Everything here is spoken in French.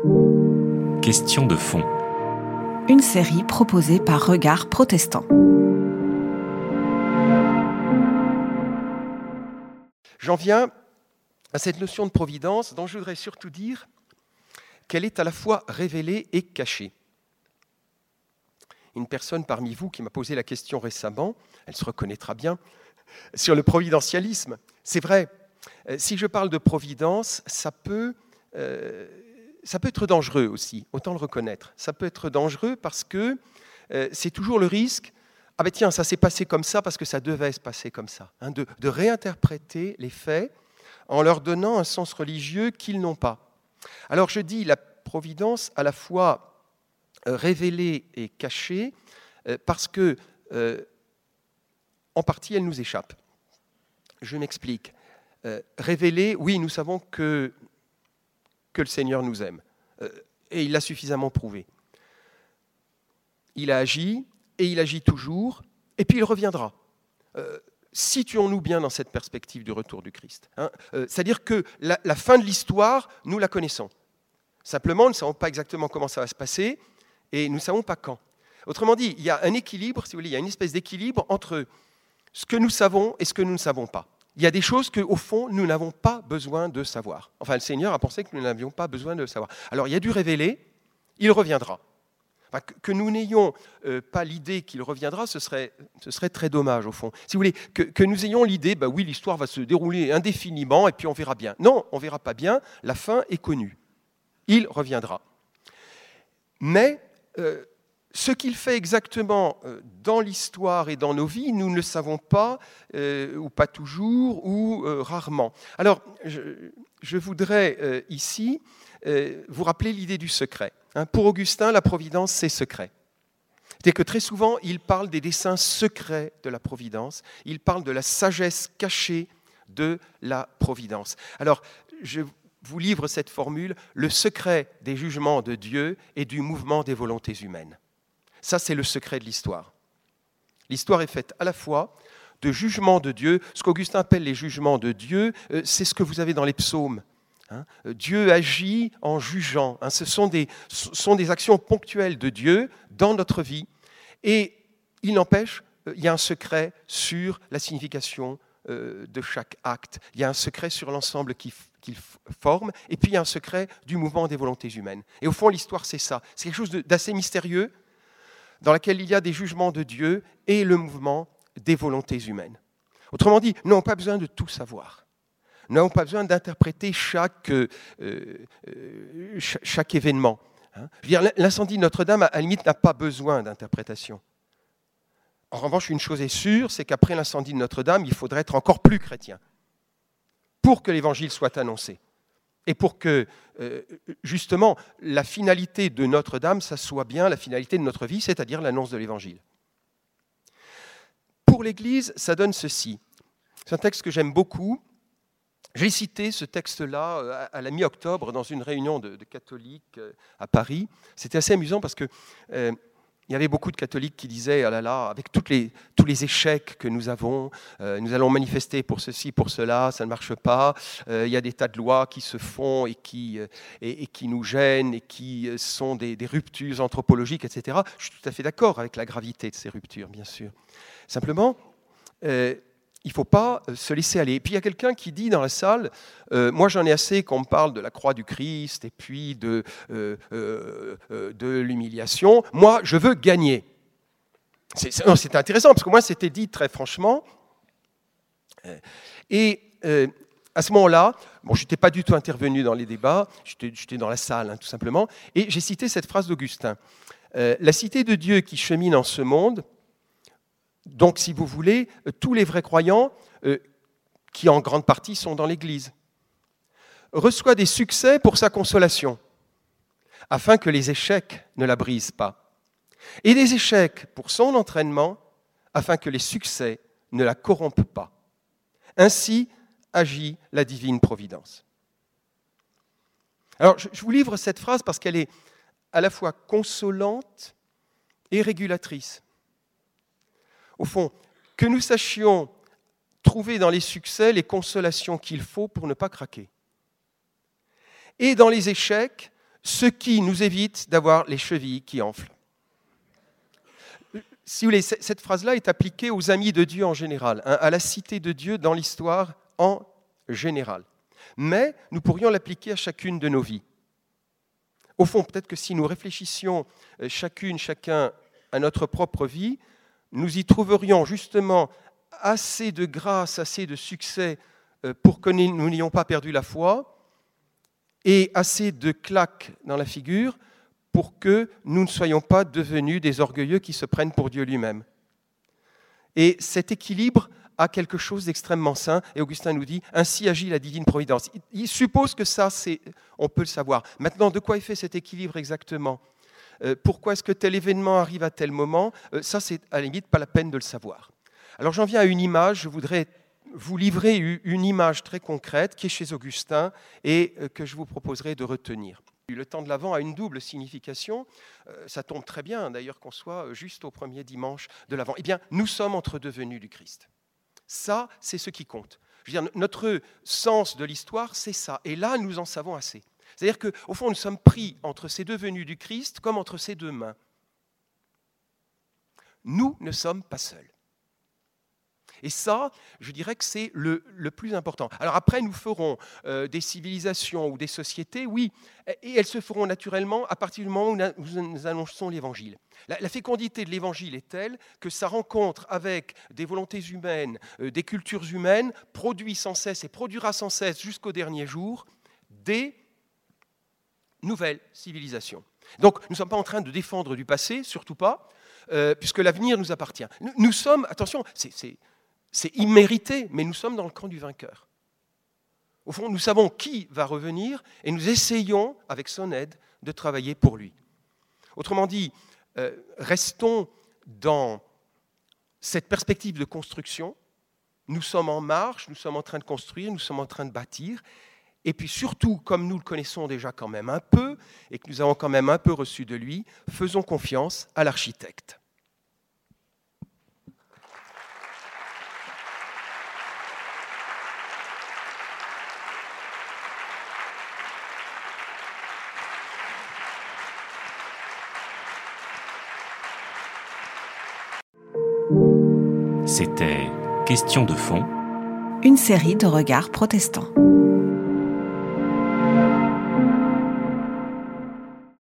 Question de fond. Une série proposée par Regard Protestant. J'en viens à cette notion de providence dont je voudrais surtout dire qu'elle est à la fois révélée et cachée. Une personne parmi vous qui m'a posé la question récemment, elle se reconnaîtra bien, sur le providentialisme. C'est vrai, euh, si je parle de providence, ça peut, euh, ça peut être dangereux aussi, autant le reconnaître. Ça peut être dangereux parce que euh, c'est toujours le risque, ah ben tiens, ça s'est passé comme ça parce que ça devait se passer comme ça, hein, de, réinterpréter les faits en leur donnant un sens religieux qu'ils n'ont pas. Alors je dis la providence à la fois révélée et cachée parce que en partie elle nous échappe. Je m'explique. Euh, révéler, oui, nous savons que, que le Seigneur nous aime. Euh, et il l'a suffisamment prouvé. Il a agi, et il agit toujours, et puis il reviendra. Euh, situons-nous bien dans cette perspective du retour du Christ. Hein. C'est-à-dire que la, la, fin de l'histoire, nous la connaissons. Simplement, nous ne savons pas exactement comment ça va se passer, et nous ne savons pas quand. Autrement dit, il y a un équilibre, si vous voulez, il y a une espèce d'équilibre entre ce que nous savons et ce que nous ne savons pas il y a des choses qu'au fond, nous n'avons pas besoin de savoir. Enfin, le Seigneur a pensé que nous n'avions pas besoin de savoir. Alors, il y a dû révéler, il reviendra. que, nous n'ayons euh, pas l'idée qu'il reviendra, ce serait, très dommage, au fond. Si vous voulez, que, nous ayons l'idée, bah oui, l'histoire va se dérouler indéfiniment et puis on verra bien. Non, on verra pas bien, la fin est connue. Il reviendra. Mais euh, ce qu'il fait exactement euh, dans l'histoire et dans nos vies, nous ne le savons pas, euh, ou pas toujours, ou euh, rarement. Alors, je, voudrais ici vous rappeler l'idée du secret. Hein. pour Augustin, la providence, c'est secret. C'est que très souvent, il parle des desseins secrets de la providence, il parle de la sagesse cachée de la providence. Alors, je vous livre cette formule, le secret des jugements de Dieu et du mouvement des volontés humaines. Ça, c'est le secret de l'histoire. L'histoire est faite à la fois de jugements de Dieu. Ce qu'Augustin appelle les jugements de Dieu, euh, c'est ce que vous avez dans les psaumes. Hein. Dieu agit en jugeant. Hein. Ce sont des, sont des actions ponctuelles de Dieu dans notre vie. Et il n'empêche, euh, il y a un secret sur la signification euh, de chaque acte. Il y a un secret sur l'ensemble qu'il forme. Et puis il y a un secret du mouvement des volontés humaines. Et au fond, l'histoire, c'est ça. C'est quelque chose d'assez mystérieux, dans laquelle il y a des jugements de Dieu et le mouvement des volontés humaines. Autrement dit, nous n'avons pas besoin de tout savoir. Nous n'avons pas besoin d'interpréter chaque, euh, euh, événement. Hein. L'incendie de Notre-Dame, à la limite, n'a pas besoin d'interprétation. En revanche, une chose est sûre, c'est qu'après l'incendie de Notre-Dame, il faudrait être encore plus chrétien pour que l'Évangile soit annoncé et pour que euh, justement la finalité de Notre-Dame, ça soit bien la finalité de notre vie, c'est-à-dire l'annonce de l'Évangile. Pour l'Église, ça donne ceci. C'est un texte que j'aime beaucoup. J'ai cité ce texte-là euh, à la mi-octobre dans une réunion de, catholiques euh, à Paris. C'était assez amusant parce que il y avait beaucoup de catholiques qui disaient, ah là là, avec toutes les, tous les échecs que nous avons, euh, nous allons manifester pour ceci, pour cela, ça ne marche pas, euh, il y a des tas de lois qui se font et qui, euh, et, qui nous gênent et qui sont des, des, ruptures anthropologiques, etc. Je suis tout à fait d'accord avec la gravité de ces ruptures, bien sûr. Simplement, il ne faut pas euh, se laisser aller. Et puis il y a quelqu'un qui dit dans la salle, euh, moi j'en ai assez qu'on me parle de la croix du Christ et puis de, euh, de l'humiliation, moi je veux gagner. C'est intéressant parce que moi c'était dit très franchement. Et à ce moment-là, bon, je n'étais pas du tout intervenu dans les débats, j'étais dans la salle hein, tout simplement, et j'ai cité cette phrase d'Augustin. la cité de Dieu qui chemine en ce monde, donc, si vous voulez, euh, tous les vrais croyants, euh, qui en grande partie sont dans l'Église, reçoit des succès pour sa consolation, afin que les échecs ne la brisent pas, et des échecs pour son entraînement, afin que les succès ne la corrompent pas. Ainsi agit la divine providence. Alors, je vous livre cette phrase parce qu'elle est à la fois consolante et régulatrice au fond, que nous sachions trouver dans les succès les consolations qu'il faut pour ne pas craquer. Et dans les échecs, ce qui nous évite d'avoir les chevilles qui enflent. Si vous voulez, cette phrase-là est appliquée aux amis de Dieu en général, hein, à la cité de Dieu dans l'histoire en général. Mais nous pourrions l'appliquer à chacune de nos vies. Au fond, peut-être que si nous réfléchissions euh, chacune, chacun à notre propre vie, nous y trouverions justement assez de grâce, assez de succès euh, pour que nous n'ayons pas perdu la foi, et assez de claques dans la figure pour que nous ne soyons pas devenus des orgueilleux qui se prennent pour Dieu lui-même. Et cet équilibre a quelque chose d'extrêmement sain, et Augustin nous dit, ainsi agit la divine providence. Il suppose que ça, on peut le savoir. Maintenant, de quoi est fait cet équilibre exactement? Euh, Pourquoi est-ce que tel événement arrive à tel moment euh, Ça, c'est à la limite pas la peine de le savoir. Alors j'en viens à une image, je voudrais vous livrer une image très concrète qui est chez Augustin et euh, que je vous proposerai de retenir. Le temps de l'Avent a une double signification. Ça tombe très bien d'ailleurs qu'on soit juste au premier dimanche de l'Avent. Eh bien, nous sommes entre deux venus du Christ. Ça, c'est ce qui compte. Notre sens de l'histoire, c'est ça. Et là, nous en savons assez. C'est-à-dire qu'au fond, nous sommes pris entre ces deux venus du Christ comme entre ces deux mains. Nous ne sommes pas seuls. Et ça, je dirais que c'est le, plus important. Alors après, nous ferons euh, des civilisations ou des sociétés, oui, et elles se feront naturellement à partir du moment où nous annonçons l'Évangile. La, fécondité de l'Évangile est telle que sa rencontre avec des volontés humaines, euh, des cultures humaines, produit sans cesse et produira sans cesse jusqu'au dernier jour des nouvelles civilisations. Donc nous ne sommes pas en train de défendre du passé, surtout pas, euh, puisque l'avenir nous appartient. nous sommes, attention, c'est immérité, mais nous sommes dans le camp du vainqueur. Au fond, nous savons qui va revenir et nous essayons, avec son aide, de travailler pour lui. Autrement dit, euh, restons dans cette perspective de construction. Nous sommes en marche, nous sommes en train de construire, nous sommes en train de bâtir. Et puis surtout, comme nous le connaissons déjà quand même un peu, et que nous avons quand même un peu reçu de lui, faisons confiance à l'architecte. C'était Question de fond. Une série de regards protestants.